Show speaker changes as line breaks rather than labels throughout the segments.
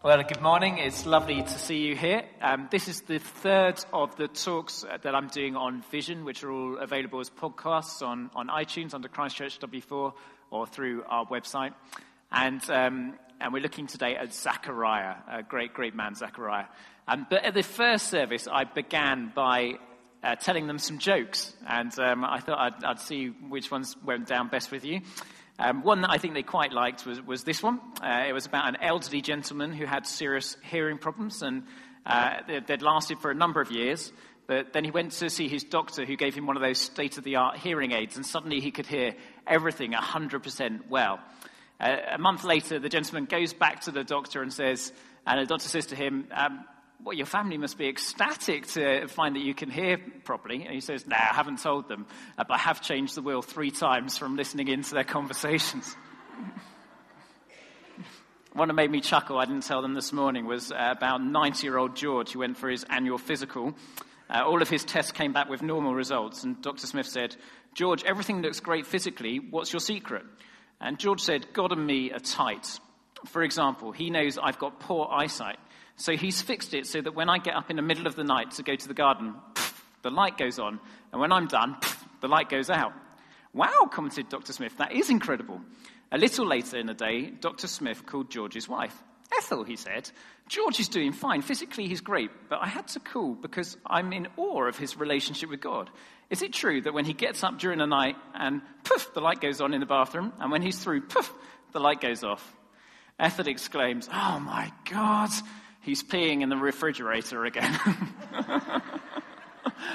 Well, good morning. It's lovely to see you here. Um, this is the third of the talks that I'm doing on vision, which are all available as podcasts on, on iTunes under Christchurch W4 or through our website. And, um, and we're looking today at Zachariah, a great, great man, Zachariah. Um, but at the first service, I began by uh, telling them some jokes. And um, I thought I'd, I'd see which ones went down best with you. Um, one that I think they quite liked was, was this one. Uh, it was about an elderly gentleman who had serious hearing problems, and uh, they'd lasted for a number of years. But then he went to see his doctor, who gave him one of those state of the art hearing aids, and suddenly he could hear everything 100% well. Uh, a month later, the gentleman goes back to the doctor and says, and the doctor says to him, um, well, your family must be ecstatic to find that you can hear properly. And he says, no, I haven't told them, uh, but I have changed the wheel three times from listening into their conversations. One that made me chuckle, I didn't tell them this morning, was uh, about 90 year old George who went for his annual physical. Uh, all of his tests came back with normal results, and Dr. Smith said, George, everything looks great physically. What's your secret? And George said, God and me are tight. For example, he knows I've got poor eyesight. So he's fixed it so that when I get up in the middle of the night to go to the garden, the light goes on. And when I'm done, the light goes out. Wow, commented Dr. Smith, that is incredible. A little later in the day, Dr. Smith called George's wife. Ethel, he said, George is doing fine. Physically, he's great, but I had to call because I'm in awe of his relationship with God. Is it true that when he gets up during the night and poof, the light goes on in the bathroom, and when he's through, poof, the light goes off? Ethel exclaims, Oh my God, he's peeing in the refrigerator again.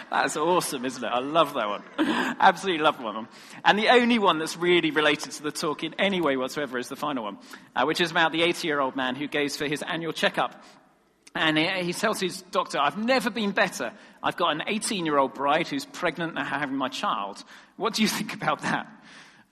That's awesome, isn't it? I love that one. Absolutely love one. And the only one that's really related to the talk in any way whatsoever is the final one, uh, which is about the 80 year old man who goes for his annual checkup. And he tells his doctor, I've never been better. I've got an 18 year old bride who's pregnant and having my child. What do you think about that?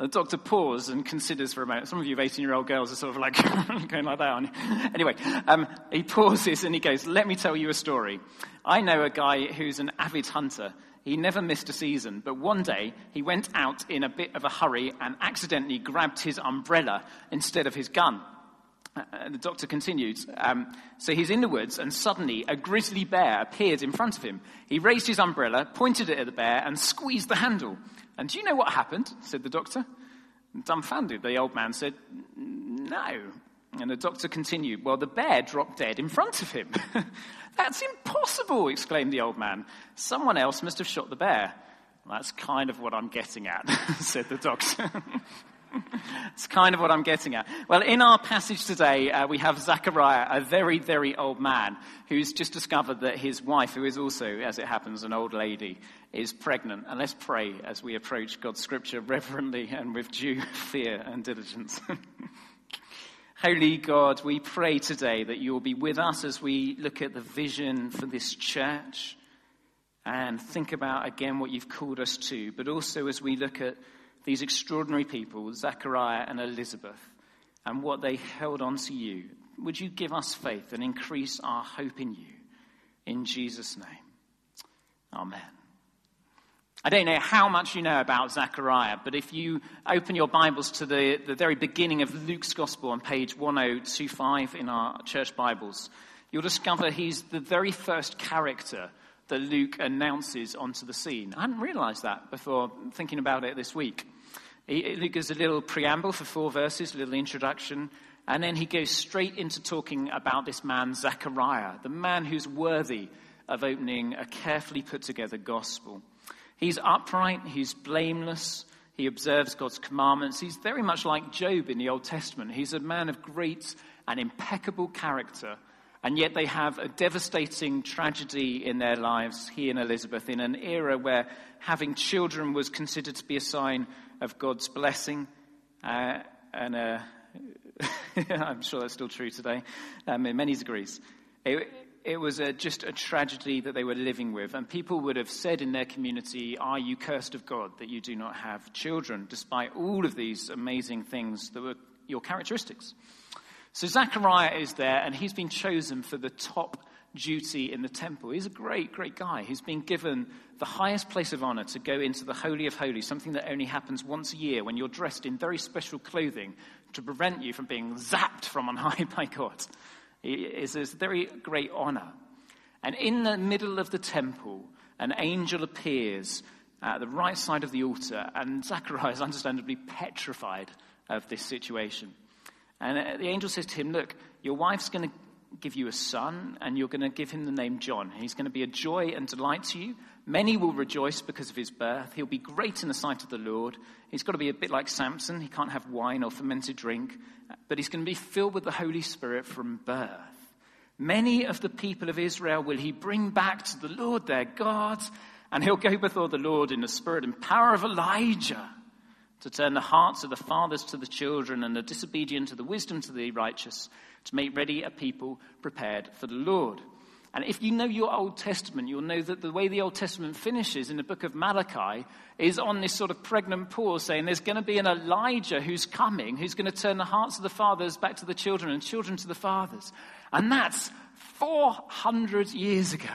The doctor pauses and considers for a moment. Some of you 18 year old girls are sort of like going like that. Anyway, um, he pauses and he goes, Let me tell you a story. I know a guy who's an avid hunter. He never missed a season, but one day he went out in a bit of a hurry and accidentally grabbed his umbrella instead of his gun. Uh, the doctor continued. Um, so he's in the woods, and suddenly a grizzly bear appeared in front of him. He raised his umbrella, pointed it at the bear, and squeezed the handle. And do you know what happened? said the doctor. Dumbfounded, the old man said, No. And the doctor continued, Well, the bear dropped dead in front of him. That's impossible, exclaimed the old man. Someone else must have shot the bear. That's kind of what I'm getting at, said the doctor. it's kind of what I'm getting at. Well, in our passage today, uh, we have Zachariah, a very, very old man, who's just discovered that his wife, who is also, as it happens, an old lady, is pregnant. And let's pray as we approach God's scripture reverently and with due fear and diligence. Holy God, we pray today that you will be with us as we look at the vision for this church and think about again what you've called us to, but also as we look at these extraordinary people, Zechariah and Elizabeth, and what they held on to you. Would you give us faith and increase our hope in you? In Jesus' name. Amen. I don't know how much you know about Zechariah, but if you open your Bibles to the, the very beginning of Luke's Gospel on page 1025 in our church Bibles, you'll discover he's the very first character that Luke announces onto the scene. I hadn't realized that before thinking about it this week. Luke gives a little preamble for four verses, a little introduction, and then he goes straight into talking about this man, Zechariah, the man who's worthy of opening a carefully put together gospel. He's upright, he's blameless, he observes God's commandments. He's very much like Job in the Old Testament. He's a man of great and impeccable character, and yet they have a devastating tragedy in their lives, he and Elizabeth, in an era where having children was considered to be a sign of God's blessing. Uh, and uh, I'm sure that's still true today um, in many degrees. It, it was a, just a tragedy that they were living with. And people would have said in their community, Are you cursed of God that you do not have children, despite all of these amazing things that were your characteristics? So Zechariah is there, and he's been chosen for the top duty in the temple. He's a great, great guy. He's been given the highest place of honor to go into the Holy of Holies, something that only happens once a year when you're dressed in very special clothing to prevent you from being zapped from on high by God. It's a very great honor. And in the middle of the temple, an angel appears at the right side of the altar, and Zachariah is understandably petrified of this situation. And the angel says to him, Look, your wife's going to give you a son, and you're going to give him the name John. He's going to be a joy and delight to you. Many will rejoice because of his birth. He'll be great in the sight of the Lord. He's got to be a bit like Samson. He can't have wine or fermented drink, but he's going to be filled with the Holy Spirit from birth. Many of the people of Israel will he bring back to the Lord their God, and he'll go before the Lord in the spirit and power of Elijah to turn the hearts of the fathers to the children and the disobedient to the wisdom to the righteous, to make ready a people prepared for the Lord. And if you know your Old Testament, you'll know that the way the Old Testament finishes in the book of Malachi is on this sort of pregnant pause saying there's going to be an Elijah who's coming, who's going to turn the hearts of the fathers back to the children and children to the fathers. And that's 400 years ago.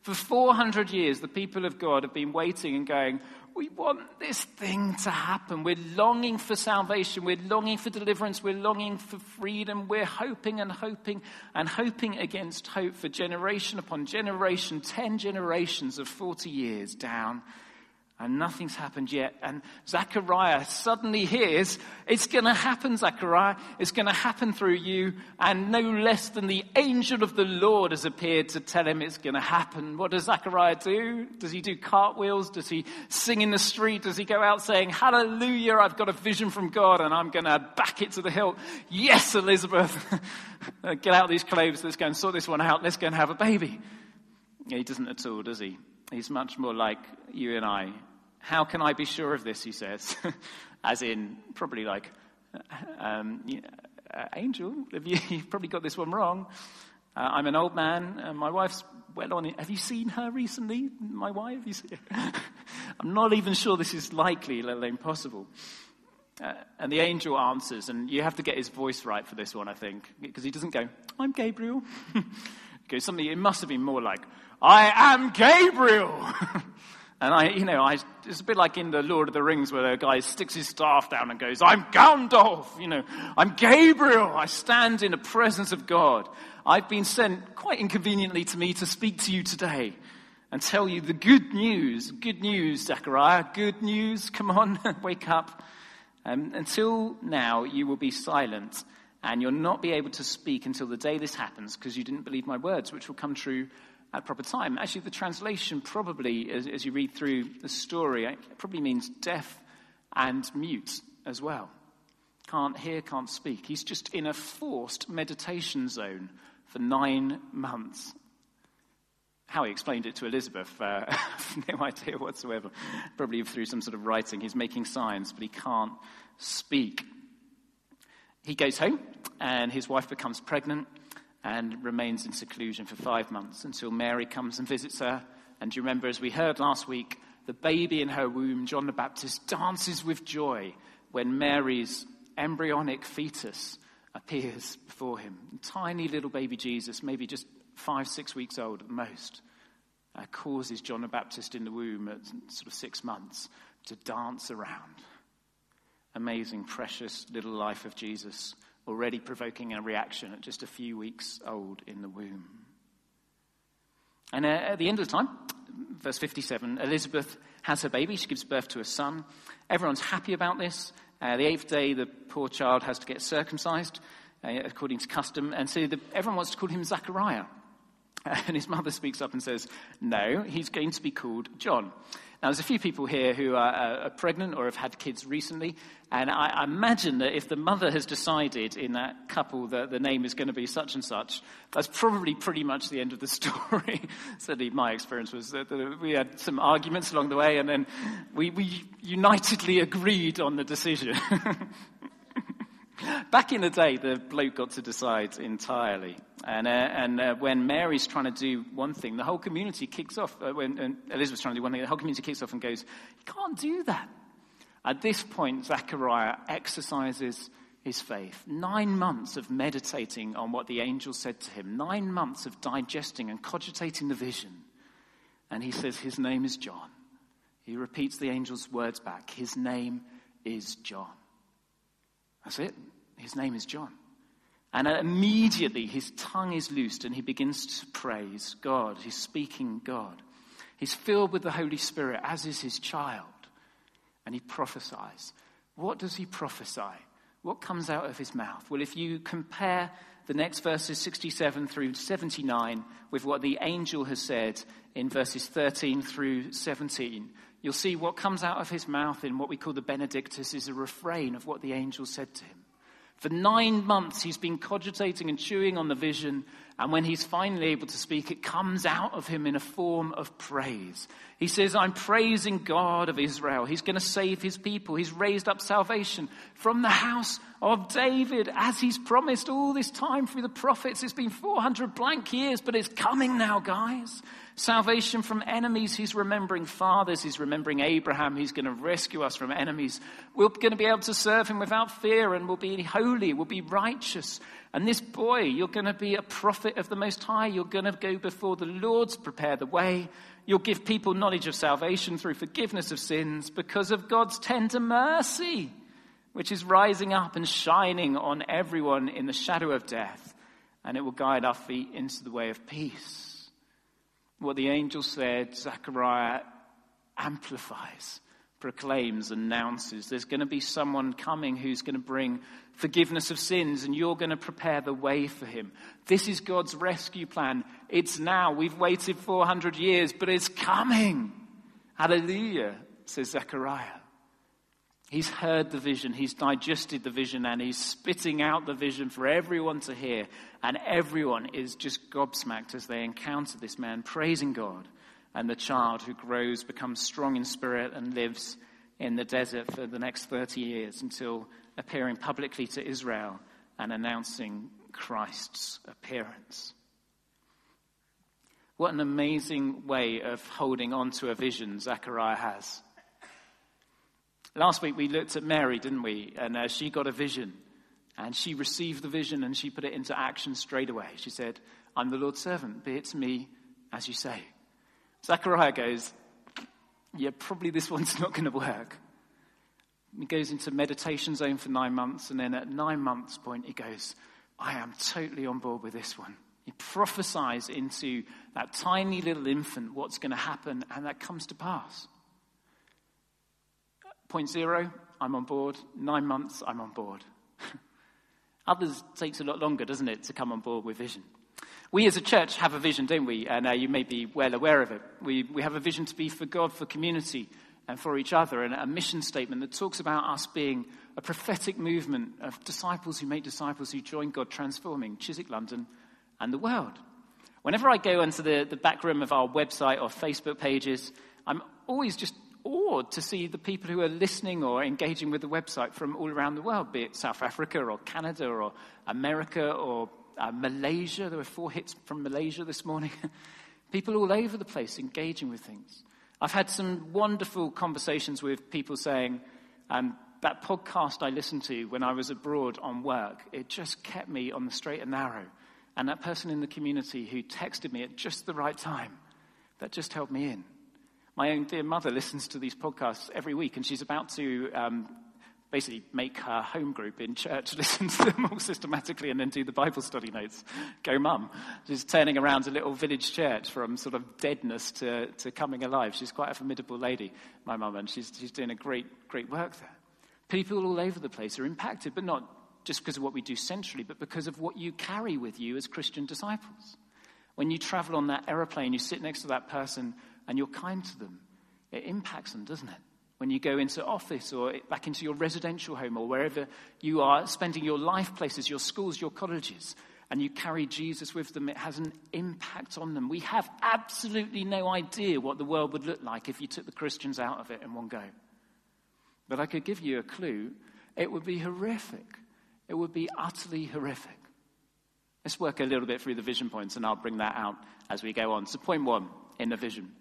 For 400 years, the people of God have been waiting and going, we want this thing to happen. We're longing for salvation. We're longing for deliverance. We're longing for freedom. We're hoping and hoping and hoping against hope for generation upon generation, 10 generations of 40 years down and nothing's happened yet. And Zechariah suddenly hears, it's going to happen, Zechariah. It's going to happen through you. And no less than the angel of the Lord has appeared to tell him it's going to happen. What does Zechariah do? Does he do cartwheels? Does he sing in the street? Does he go out saying, Hallelujah, I've got a vision from God and I'm going to back it to the hilt? Yes, Elizabeth. Get out these clothes. Let's go and sort this one out. Let's go and have a baby. He doesn't at all, does he? He's much more like you and I how can I be sure of this, he says. As in, probably like, um, uh, Angel, have you, you've probably got this one wrong. Uh, I'm an old man. Uh, my wife's well on it. Have you seen her recently? My wife? I'm not even sure this is likely, let alone possible. Uh, and the angel answers, and you have to get his voice right for this one, I think, because he doesn't go, I'm Gabriel. he goes something, it must have been more like, I am Gabriel. And I, you know, I, it's a bit like in the Lord of the Rings where a guy sticks his staff down and goes, I'm Gandalf, you know, I'm Gabriel. I stand in the presence of God. I've been sent quite inconveniently to me to speak to you today and tell you the good news. Good news, Zechariah. Good news. Come on, wake up. Um, until now, you will be silent and you'll not be able to speak until the day this happens because you didn't believe my words, which will come true at proper time. Actually, the translation probably, as, as you read through the story, probably means deaf and mute as well. Can't hear, can't speak. He's just in a forced meditation zone for nine months. How he explained it to Elizabeth, uh, no idea whatsoever. Probably through some sort of writing. He's making signs, but he can't speak. He goes home, and his wife becomes pregnant and remains in seclusion for five months until Mary comes and visits her. And you remember, as we heard last week, the baby in her womb, John the Baptist, dances with joy when Mary's embryonic fetus appears before him. Tiny little baby Jesus, maybe just five, six weeks old at most, uh, causes John the Baptist in the womb at sort of six months to dance around. Amazing, precious little life of Jesus already provoking a reaction at just a few weeks old in the womb. And uh, at the end of the time, verse 57, Elizabeth has her baby. She gives birth to a son. Everyone's happy about this. Uh, the eighth day, the poor child has to get circumcised uh, according to custom. And so the, everyone wants to call him Zachariah. And his mother speaks up and says, No, he's going to be called John. Now, there's a few people here who are, uh, are pregnant or have had kids recently, and I, I, imagine that if the mother has decided in that couple that the name is going to be such and such, that's probably pretty much the end of the story. Certainly, my experience was that, that, we had some arguments along the way, and then we, we unitedly agreed on the decision. Back in the day, the bloke got to decide entirely. And, uh, and uh, when Mary's trying to do one thing, the whole community kicks off. Uh, when Elizabeth's trying to do one thing, the whole community kicks off and goes, You can't do that. At this point, Zechariah exercises his faith. Nine months of meditating on what the angel said to him, nine months of digesting and cogitating the vision. And he says, His name is John. He repeats the angel's words back His name is John. That's it. His name is John. And uh, immediately his tongue is loosed and he begins to praise God. He's speaking God. He's filled with the Holy Spirit, as is his child. And he prophesies. What does he prophesy? What comes out of his mouth? Well, if you compare the next verses 67 through 79 with what the angel has said in verses 13 through 17, you'll see what comes out of his mouth in what we call the Benedictus is a refrain of what the angel said to him. For nine months, he's been cogitating and chewing on the vision, and when he's finally able to speak, it comes out of him in a form of praise. He says, I'm praising God of Israel. He's going to save his people. He's raised up salvation from the house of David, as he's promised all this time through the prophets. It's been 400 blank years, but it's coming now, guys. Salvation from enemies. He's remembering fathers. He's remembering Abraham. He's going to rescue us from enemies. We're going to be able to serve him without fear and we'll be holy. We'll be righteous. And this boy, you're going to be a prophet of the Most High. You're going to go before the Lord's prepare the way. You'll give people knowledge of salvation through forgiveness of sins because of God's tender mercy, which is rising up and shining on everyone in the shadow of death. And it will guide our feet into the way of peace what the angel said, Zechariah amplifies, proclaims, announces. There's going to be someone coming who's going to bring forgiveness of sins, and you're going to prepare the way for him. This is God's rescue plan. It's now. We've waited 400 years, but it's coming. Hallelujah, says Zechariah. He's heard the vision, he's digested the vision, and he's spitting out the vision for everyone to hear. And everyone is just gobsmacked as they encounter this man praising God. And the child who grows becomes strong in spirit and lives in the desert for the next 30 years until appearing publicly to Israel and announcing Christ's appearance. What an amazing way of holding on to a vision Zechariah has. Last week we looked at Mary, didn't we? And uh, she got a vision. And she received the vision and she put it into action straight away. She said, I'm the Lord's servant. Be it to me as you say. Zechariah goes, Yeah, probably this one's not going to work. He goes into meditation zone for nine months. And then at nine months' point, he goes, I am totally on board with this one. He prophesies into that tiny little infant what's going to happen, and that comes to pass. Point zero, I'm on board. Nine months, I'm on board. Others takes a lot longer, doesn't it, to come on board with vision. We as a church have a vision, don't we? And uh, you may be well aware of it. We, we have a vision to be for God, for community, and for each other, and a mission statement that talks about us being a prophetic movement of disciples who make disciples who join God, transforming Chiswick, London, and the world. Whenever I go into the, the back room of our website or Facebook pages, I'm always just awed to see the people who are listening or engaging with the website from all around the world, be it South Africa or Canada or America or uh, Malaysia. There were four hits from Malaysia this morning. people all over the place engaging with things. I've had some wonderful conversations with people saying, um, that podcast I listened to when I was abroad on work, it just kept me on the straight and narrow. And that person in the community who texted me at just the right time, that just held me in. My own dear mother listens to these podcasts every week, and she's about to um, basically make her home group in church listen to them all systematically and then do the Bible study notes. Go, mum. She's turning around a little village church from sort of deadness to, to coming alive. She's quite a formidable lady, my mum, and she's, she's doing a great, great work there. People all over the place are impacted, but not just because of what we do centrally, but because of what you carry with you as Christian disciples. When you travel on that aeroplane, you sit next to that person and you're kind to them, it impacts them, doesn't it? When you go into office or back into your residential home or wherever you are spending your life places, your schools, your colleges, and you carry Jesus with them, it has an impact on them. We have absolutely no idea what the world would look like if you took the Christians out of it in one go. But I could give you a clue. It would be horrific. It would be utterly horrific. Let's work a little bit through the vision points, and I'll bring that out as we go on. So, point one in the vision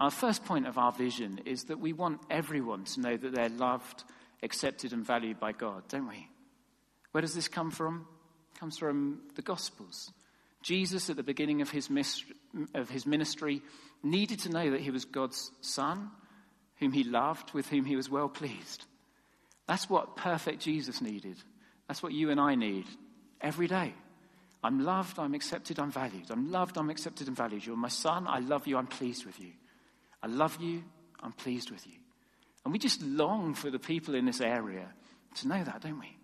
our first point of our vision is that we want everyone to know that they're loved, accepted, and valued by God, don't we? Where does this come from? It comes from the Gospels. Jesus, at the beginning of his, of his ministry, needed to know that he was God's son, whom he loved, with whom he was well pleased. That's what perfect Jesus needed. That's what you and I need every day. I'm loved, I'm accepted, I'm valued. I'm loved, I'm accepted, and valued. You're my son, I love you, I'm pleased with you. I love you, I'm pleased with you. And we just long for the people in this area to know that, don't we?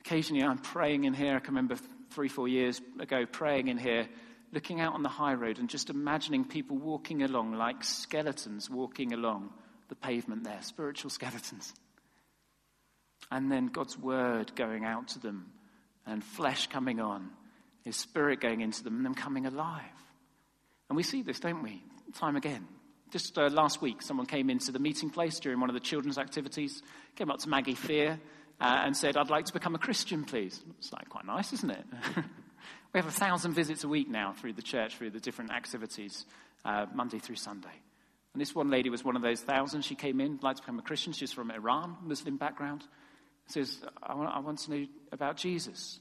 Occasionally I'm praying in here. I can remember three, four years ago praying in here, looking out on the high road and just imagining people walking along like skeletons walking along the pavement there, spiritual skeletons. And then God's word going out to them and flesh coming on, His spirit going into them and them coming alive. And we see this, don't we? Time again. Just uh, last week, someone came into the meeting place during one of the children's activities, came up to Maggie Fear uh, and said, I'd like to become a Christian, please. It's like quite nice, isn't it? we have a thousand visits a week now through the church, through the different activities, uh, Monday through Sunday. And this one lady was one of those thousands. She came in, like to become a Christian. She's from Iran, Muslim background says, I want, I want to know about Jesus.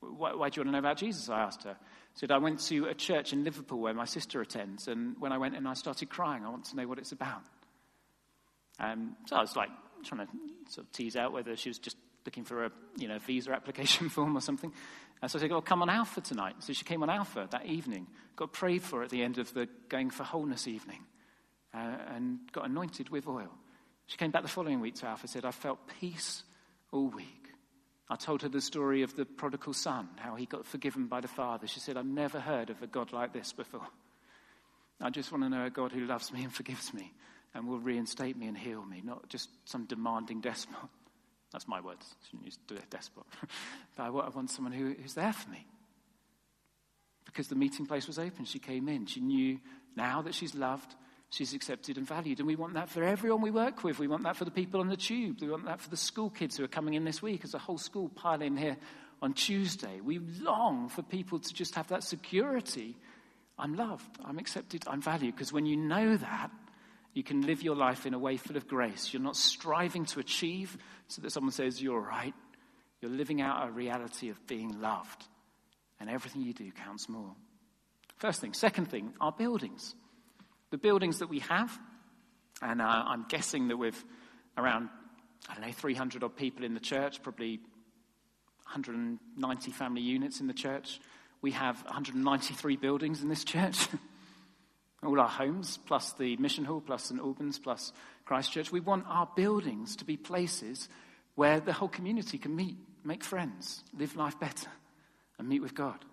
Why, why, do you want to know about Jesus? I asked her. Said, I went to a church in Liverpool where my sister attends, and when I went in, I started crying. I want to know what it's about. Um, so I was like trying to sort of tease out whether she was just looking for a you know visa application form or something. And so I said, "Oh, come on Alpha tonight." So she came on Alpha that evening. Got prayed for at the end of the Going for Wholeness evening, uh, and got anointed with oil. She came back the following week to Alpha. And said, "I felt peace all week. I told her the story of the prodigal son, how he got forgiven by the father. She said, I've never heard of a God like this before. I just want to know a God who loves me and forgives me and will reinstate me and heal me, not just some demanding despot. That's my words. I shouldn't use despot. but I want someone who, who's there for me. Because the meeting place was open, she came in. She knew now that she's loved, she's accepted and valued. And we want that for everyone we work with. We want that for the people on the tube. We want that for the school kids who are coming in this week as a whole school pile in here on Tuesday. We long for people to just have that security. I'm loved, I'm accepted, I'm valued. Because when you know that, you can live your life in a way full of grace. You're not striving to achieve so that someone says you're right. You're living out a reality of being loved. And everything you do counts more. First thing. Second thing, our buildings. The buildings that we have, and uh, I'm guessing that with around, I don't know, 300 odd people in the church, probably 190 family units in the church. We have 193 buildings in this church. All our homes, plus the mission hall, plus St. Albans, plus Christchurch. We want our buildings to be places where the whole community can meet, make friends, live life better, and meet with God.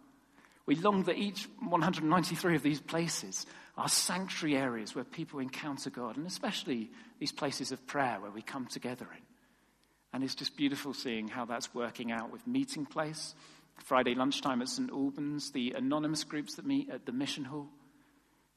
We long that each 193 of these places are sanctuary areas where people encounter God, and especially these places of prayer where we come together in. And it's just beautiful seeing how that's working out with Meeting Place, Friday lunchtime at St. Albans, the anonymous groups that meet at the Mission Hall.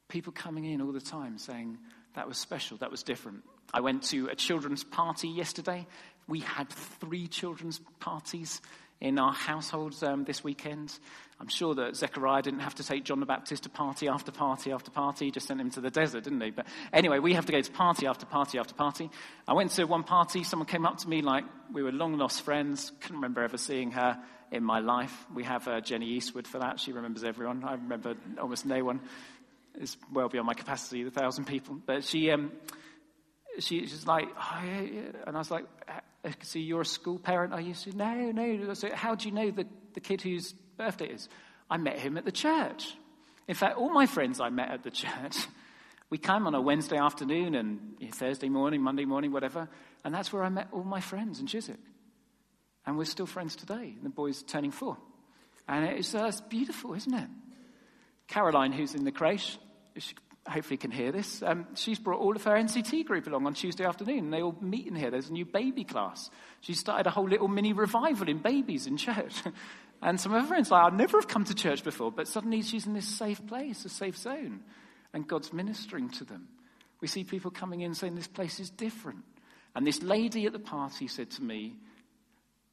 People coming in all the time saying, that was special, that was different. I went to a children's party yesterday. We had three children's parties in our households um, this weekend. I'm sure that Zechariah didn't have to take John the Baptist to party after party after party. He just sent him to the desert, didn't he? But anyway, we have to go to party after party after party. I went to one party. Someone came up to me like we were long lost friends. Couldn't remember ever seeing her in my life. We have uh, Jenny Eastwood for that. She remembers everyone. I remember almost no one. It's well beyond my capacity, the thousand people. But she, um, she, she's like, oh, yeah, yeah. and I was like, I see you're a school parent. I used to, no, no. So how do you know the, the kid whose birthday is? I met him at the church. In fact, all my friends I met at the church, we came on a Wednesday afternoon and Thursday morning, Monday morning, whatever. And that's where I met all my friends in Chiswick. And we're still friends today. The boy's turning four. And it's, uh, it's beautiful, isn't it? Caroline, who's in the creche, she hopefully can hear this. Um, she's brought all of her NCT group along on Tuesday afternoon. and They all meet in here. There's a new baby class. She started a whole little mini revival in babies in church. and some of her friends like, I'd never have come to church before, but suddenly she's in this safe place, a safe zone, and God's ministering to them. We see people coming in saying, This place is different. And this lady at the party said to me,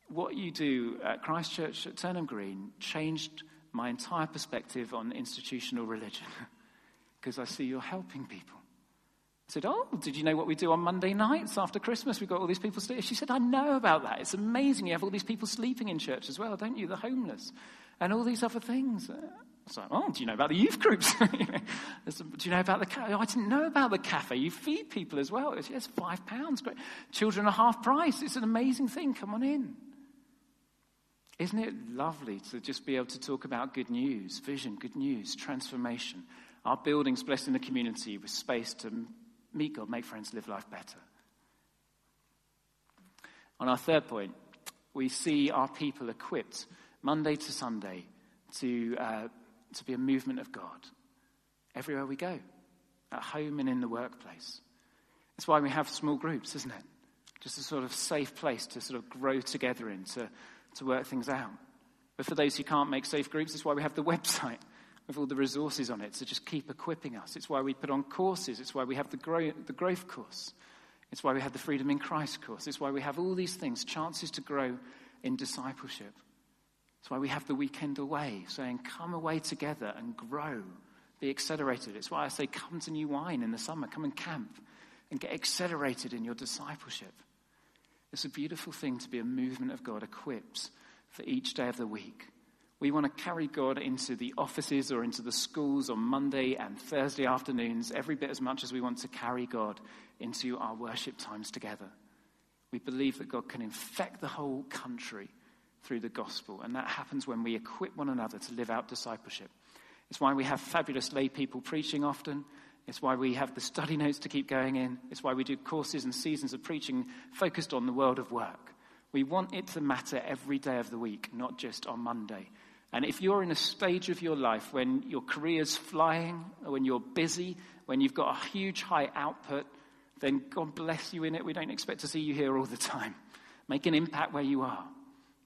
What you do at Christchurch at Turnham Green changed my entire perspective on institutional religion. because I see you're helping people. I said, Oh, did you know what we do on Monday nights after Christmas? We've got all these people sleeping. She said, I know about that. It's amazing. You have all these people sleeping in church as well, don't you? The homeless and all these other things. It's like, oh, do you know about the youth groups? do you know about the cafe? Oh, I didn't know about the cafe. You feed people as well. It's, yes, five pounds. Great. Children are half price. It's an amazing thing. Come on in. Isn't it lovely to just be able to talk about good news, vision, good news, transformation? Our buildings blessed in the community with space to meet God, make friends, live life better. On our third point, we see our people equipped Monday to Sunday to uh, to be a movement of God everywhere we go, at home and in the workplace. That's why we have small groups, isn't it? Just a sort of safe place to sort of grow together in, to, to work things out. But for those who can't make safe groups, that's why we have the website with all the resources on it to just keep equipping us. It's why we put on courses. It's why we have the, grow, the growth course. It's why we have the Freedom in Christ course. It's why we have all these things, chances to grow in discipleship. It's why we have the weekend away, saying, come away together and grow, be accelerated. It's why I say, come to New Wine in the summer, come and camp and get accelerated in your discipleship. It's a beautiful thing to be a movement of God equipped for each day of the week. We want to carry God into the offices or into the schools on Monday and Thursday afternoons, every bit as much as we want to carry God into our worship times together. We believe that God can infect the whole country through the gospel. And that happens when we equip one another to live out discipleship. It's why we have fabulous lay people preaching often. It's why we have the study notes to keep going in. It's why we do courses and seasons of preaching focused on the world of work. We want it to matter every day of the week, not just on Monday. And if you're in a stage of your life when your career's flying, when you're busy, when you've got a huge high output, then God bless you in it. We don't expect to see you here all the time. Make an impact where you are.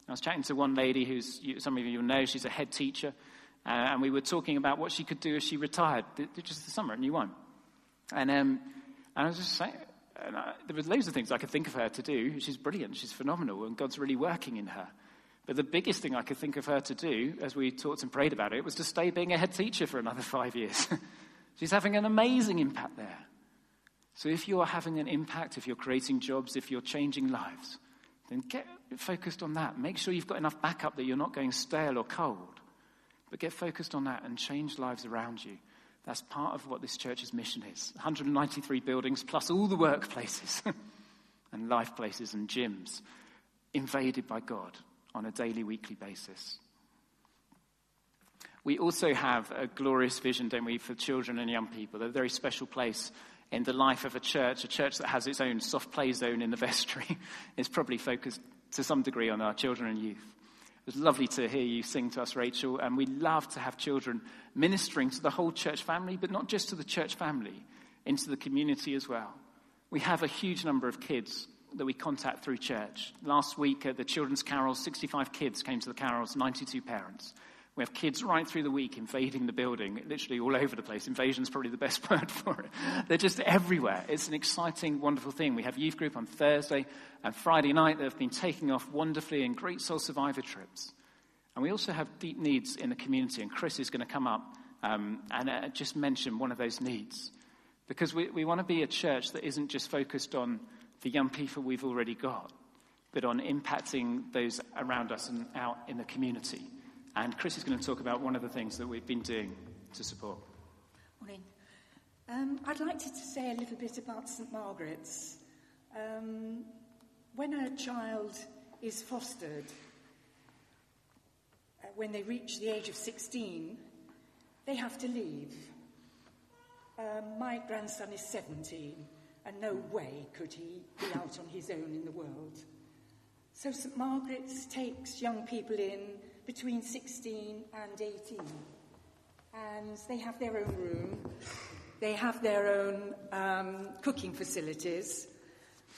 I was chatting to one lady who's, some of you will know, she's a head teacher, uh, and we were talking about what she could do as she retired, just the summer at New Wine. And, um, and I was just saying, I, there were loads of things I could think of her to do. She's brilliant, she's phenomenal, and God's really working in her. But the biggest thing I could think of her to do, as we talked and prayed about it, was to stay being a head teacher for another five years. she's having an amazing impact there. So if you're having an impact, if you're creating jobs, if you're changing lives, then get focused on that. Make sure you've got enough backup that you're not going stale or cold. But get focused on that and change lives around you. That's part of what this church's mission is 193 buildings plus all the workplaces and life places and gyms invaded by God on a daily, weekly basis. We also have a glorious vision, don't we, for children and young people, They're a very special place in the life of a church, a church that has its own soft play zone in the vestry, is probably focused to some degree on our children and youth. It was lovely to hear you sing to us, Rachel, and we love to have children ministering to the whole church family, but not just to the church family, into the community as well. We have a huge number of kids that we contact through church. Last week at the children's carols, 65 kids came to the carols, 92 parents. We have kids right through the week invading the building, literally all over the place. Invasion is probably the best word for it. They're just everywhere. It's an exciting, wonderful thing. We have youth group on Thursday and Friday night that have been taking off wonderfully in great soul survivor trips. And we also have deep needs in the community, and Chris is going to come up um, and uh, just mention one of those needs. Because we, we want to be a church that isn't just focused on the young people we've already got, but on impacting those around us and out in the community. And Chris is going to talk about one of the things that we've been doing to support.
Morning. Um, I'd like to say a little bit about St Margaret's. Um, when a child is fostered, uh, when they reach the age of 16, they have to leave. Um, my grandson is 17, and no way could he be out on his own in the world. So St Margaret's takes young people in between 16 and 18. And they have their own room, they have their own um, cooking facilities,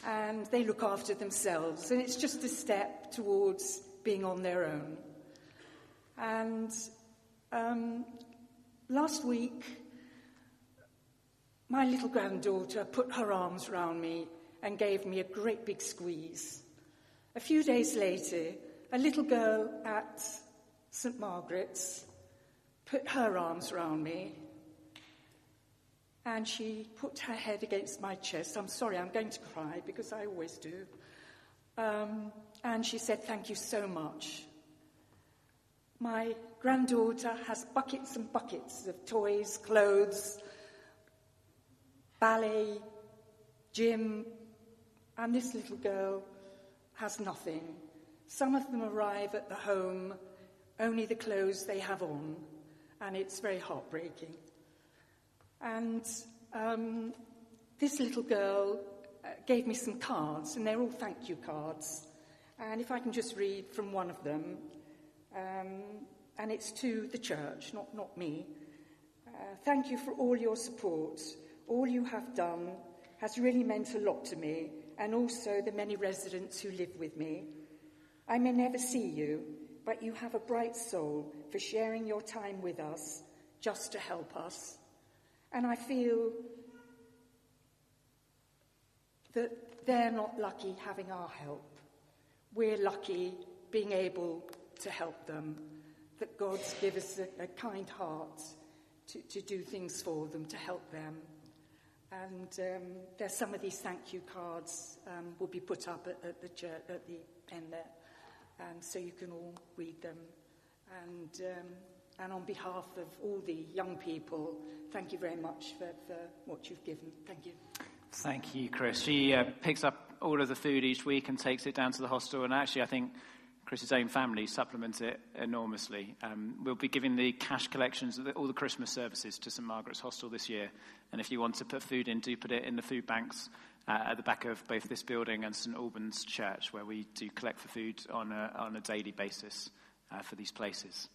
and they look after themselves. And it's just a step towards being on their own. And um, last week, my little granddaughter put her arms round me and gave me a great big squeeze. A few days later, a little girl at St. Margaret's put her arms round me and she put her head against my chest. I'm sorry, I'm going to cry because I always do. Um, and she said, Thank you so much. My granddaughter has buckets and buckets of toys, clothes, ballet, gym, and this little girl has nothing. Some of them arrive at the home, only the clothes they have on, and it's very heartbreaking. And um, this little girl uh, gave me some cards, and they're all thank you cards. And if I can just read from one of them, um, and it's to the church, not, not me. Uh, thank you for all your support. All you have done has really meant a lot to me, and also the many residents who live with me. I may never see you, but you have a bright soul for sharing your time with us just to help us. And I feel that they're not lucky having our help. We're lucky being able to help them, that God's given us a, a kind heart to, to do things for them, to help them. And um, there's some of these thank you cards um, will be put up at, at the church, at the end there, and so you can all read them. And um, and on behalf of all the young people, thank you very much for, for what you've given. Thank you.
Thank you, Chris. She uh, picks up all of the food each week and takes it down to the hostel. And actually, I think Chris's own family supplements it enormously. Um, we'll be giving the cash collections of the, all the Christmas services to St Margaret's Hostel this year. And if you want to put food in, do put it in the food banks uh, at the back of both this building and St Albans Church, where we do collect for food on a, on a daily basis uh, for these places.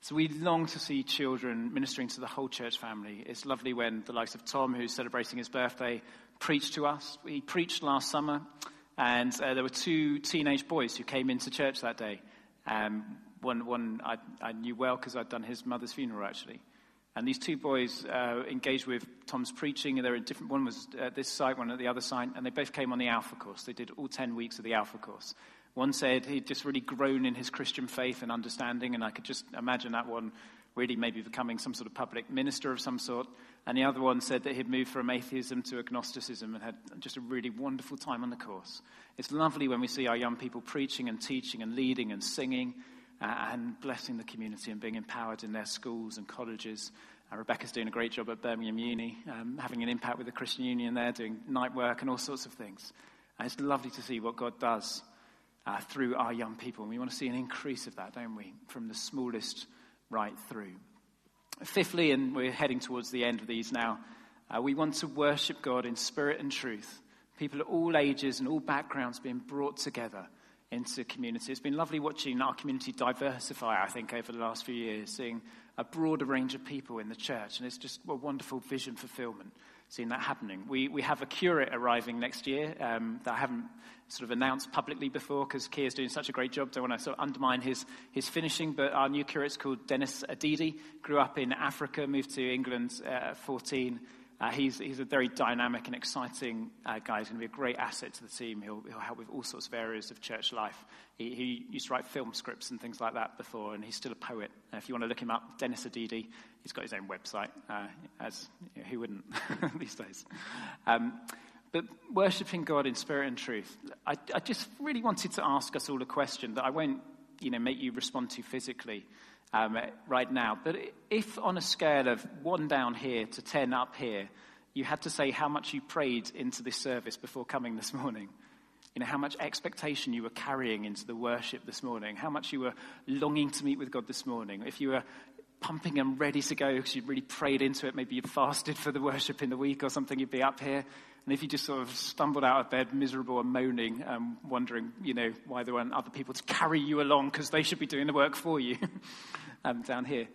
So we long to see children ministering to the whole church family. It's lovely when the likes of Tom, who's celebrating his birthday, preached to us. He preached last summer, and uh, there were two teenage boys who came into church that day. Um, one, one I, I knew well because I'd done his mother's funeral, actually. And these two boys uh, engaged with Tom's preaching. They were in different. One was at this site, one at the other site, and they both came on the Alpha course. They did all ten weeks of the Alpha course. One said he'd just really grown in his Christian faith and understanding, and I could just imagine that one really maybe becoming some sort of public minister of some sort. And the other one said that he'd moved from atheism to agnosticism and had just a really wonderful time on the course. It's lovely when we see our young people preaching and teaching and leading and singing uh, and blessing the community and being empowered in their schools and colleges. Uh, Rebecca's doing a great job at Birmingham Uni, um, having an impact with the Christian Union there, doing night work and all sorts of things. And it's lovely to see what God does uh, through our young people. And we want to see an increase of that, don't we? From the smallest right through. Fifthly, and we're heading towards the end of these now, uh, we want to worship God in spirit and truth. People of all ages and all backgrounds being brought together into community. It's been lovely watching our community diversify, I think, over the last few years, seeing a broader range of people in the church. And it's just a wonderful vision fulfillment seeing that happening. We, we have a curate arriving next year um, that I haven't sort of announced publicly before because Kier's doing such a great job. Don't want to sort of undermine his, his finishing, but our new curate's called Dennis Adidi. Grew up in Africa, moved to England uh, at 14, uh, he's, he's a very dynamic and exciting uh, guy. He's going to be a great asset to the team. He'll, he'll help with all sorts of areas of church life. He, he, used to write film scripts and things like that before, and he's still a poet. Uh, if you want to look him up, Dennis Adidi, he's got his own website, uh, as you know, who wouldn't these days? Um, but worshipping God in spirit and truth, I, I just really wanted to ask us all a question that I won't you know, make you respond to physically um, right now. But if on a scale of one down here to 10 up here, you had to say how much you prayed into this service before coming this morning, you know, how much expectation you were carrying into the worship this morning, how much you were longing to meet with God this morning, if you were pumping and ready to go because you'd really prayed into it, maybe you'd fasted for the worship in the week or something, you'd be up here. And if you just sort of stumbled out of bed miserable and moaning, um, wondering, you know, why there weren't other people to carry you along because they should be doing the work for you um, down here,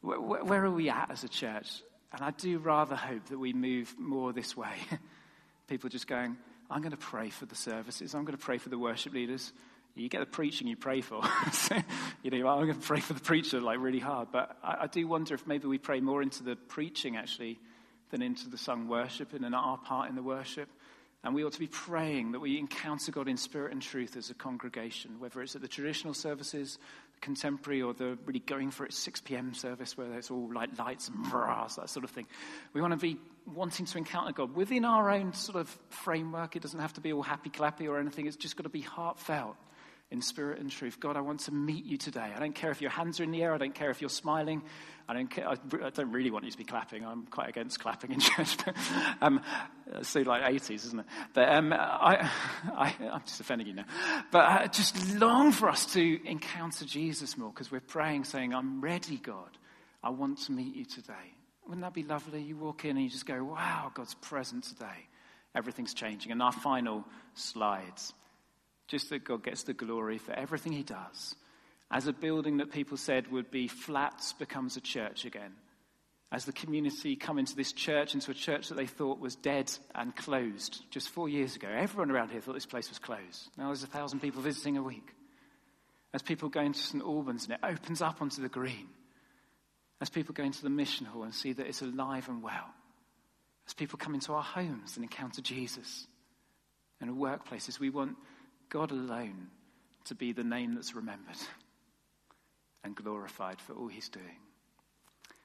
where, where are we at as a church? And I do rather hope that we move more this way. people just going, I'm going to pray for the services, I'm going to pray for the worship leaders. You get the preaching you pray for. so, you know, I'm going to pray for the preacher like really hard. But I, I do wonder if maybe we pray more into the preaching actually than into the sung worship and in our part in the worship. And we ought to be praying that we encounter God in spirit and truth as a congregation, whether it's at the traditional services, the contemporary, or the really going for it 6 p.m. service where it's all like lights and brass, that sort of thing. We want to be wanting to encounter God within our own sort of framework. It doesn't have to be all happy clappy or anything, it's just got to be heartfelt. In spirit and truth. God, I want to meet you today. I don't care if your hands are in the air. I don't care if you're smiling. I don't, care, I, don't really want you to be clapping. I'm quite against clapping in church. Um, it's so like 80s, isn't it? But um, I, I, am just offending you now. But I just long for us to encounter Jesus more because we're praying, saying, I'm ready, God. I want to meet you today. Wouldn't that be lovely? You walk in and you just go, wow, God's present today. Everything's changing. And our final slides just that God gets the glory for everything he does. As a building that people said would be flats becomes a church again. As the community come into this church, into a church that they thought was dead and closed just four years ago, everyone around here thought this place was closed. Now there's a thousand people visiting a week. As people go into St. Albans and it opens up onto the green. As people go into the mission hall and see that it's alive and well. As people come into our homes and encounter Jesus. Our workplaces, we want God alone to be the name that's remembered and glorified for all he's doing.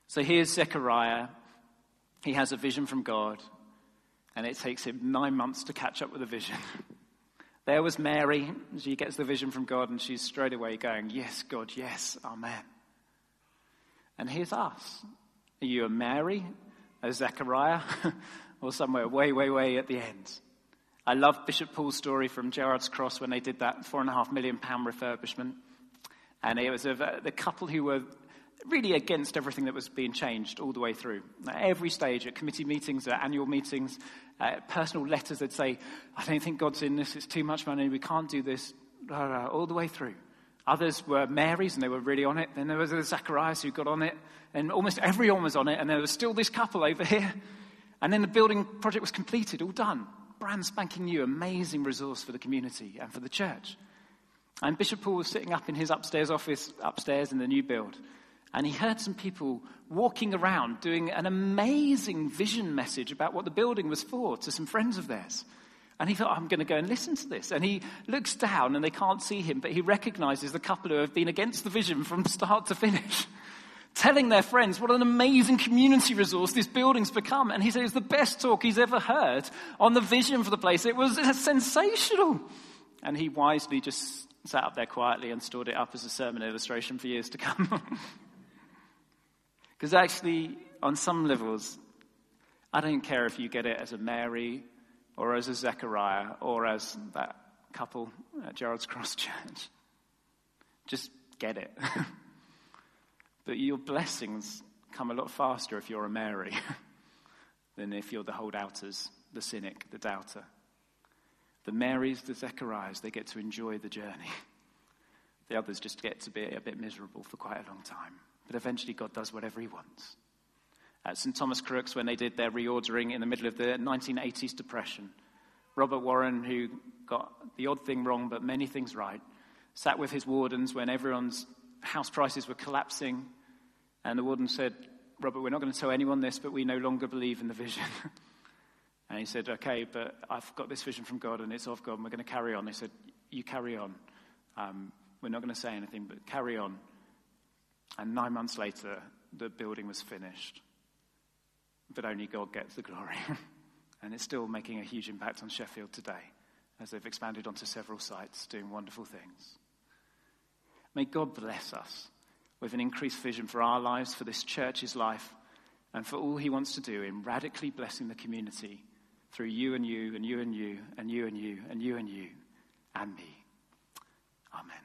So here's Zechariah. He has a vision from God, and it takes him nine months to catch up with the vision. there was Mary. She gets the vision from God, and she's straight away going, Yes, God, yes, Amen. And here's us. Are you a Mary, a Zechariah, or somewhere way, way, way at the end? I love Bishop Paul's story from Gerrards Cross when they did that four and a half million pound refurbishment. And it was of uh, the couple who were really against everything that was being changed all the way through. At every stage, at committee meetings, at annual meetings, uh, personal letters, they'd say, I don't think God's in this, it's too much money, we can't do this, all the way through. Others were Marys and they were really on it. Then there was the Zacharias who got on it, and almost everyone was on it, and there was still this couple over here. And then the building project was completed, all done brand spanking new, amazing resource for the community and for the church. And Bishop Paul was sitting up in his upstairs office, upstairs in the new build, and he heard some people walking around doing an amazing vision message about what the building was for to some friends of theirs. And he thought, I'm going to go and listen to this. And he looks down and they can't see him, but he recognizes the couple who have been against the vision from start to finish telling their friends what an amazing community resource this building's become. And he said it was the best talk he's ever heard on the vision for the place. It was sensational. And he wisely just sat up there quietly and stored it up as a sermon illustration for years to come. Because actually, on some levels, I don't care if you get it as a Mary or as a Zechariah or as that couple at Gerrards Cross Church. Just get it. But your blessings come a lot faster if you're a Mary than if you're the holdouters, the cynic, the doubter. The Marys, the Zechariahs, they get to enjoy the journey. The others just get to be a bit miserable for quite a long time. But eventually, God does whatever He wants. At St. Thomas Crookes, when they did their reordering in the middle of the 1980s depression, Robert Warren, who got the odd thing wrong but many things right, sat with his wardens when everyone's house prices were collapsing. And the warden said, Robert, we're not going to tell anyone this, but we no longer believe in the vision. and he said, Okay, but I've got this vision from God and it's of God and we're going to carry on. He said, You carry on. Um, we're not going to say anything, but carry on. And nine months later, the building was finished. But only God gets the glory. and it's still making a huge impact on Sheffield today as they've expanded onto several sites doing wonderful things. May God bless us with an increased vision for our lives, for this church's life, and for all He wants to do in radically blessing the community through you and you and you and you and you and you and you and you and me. Amen.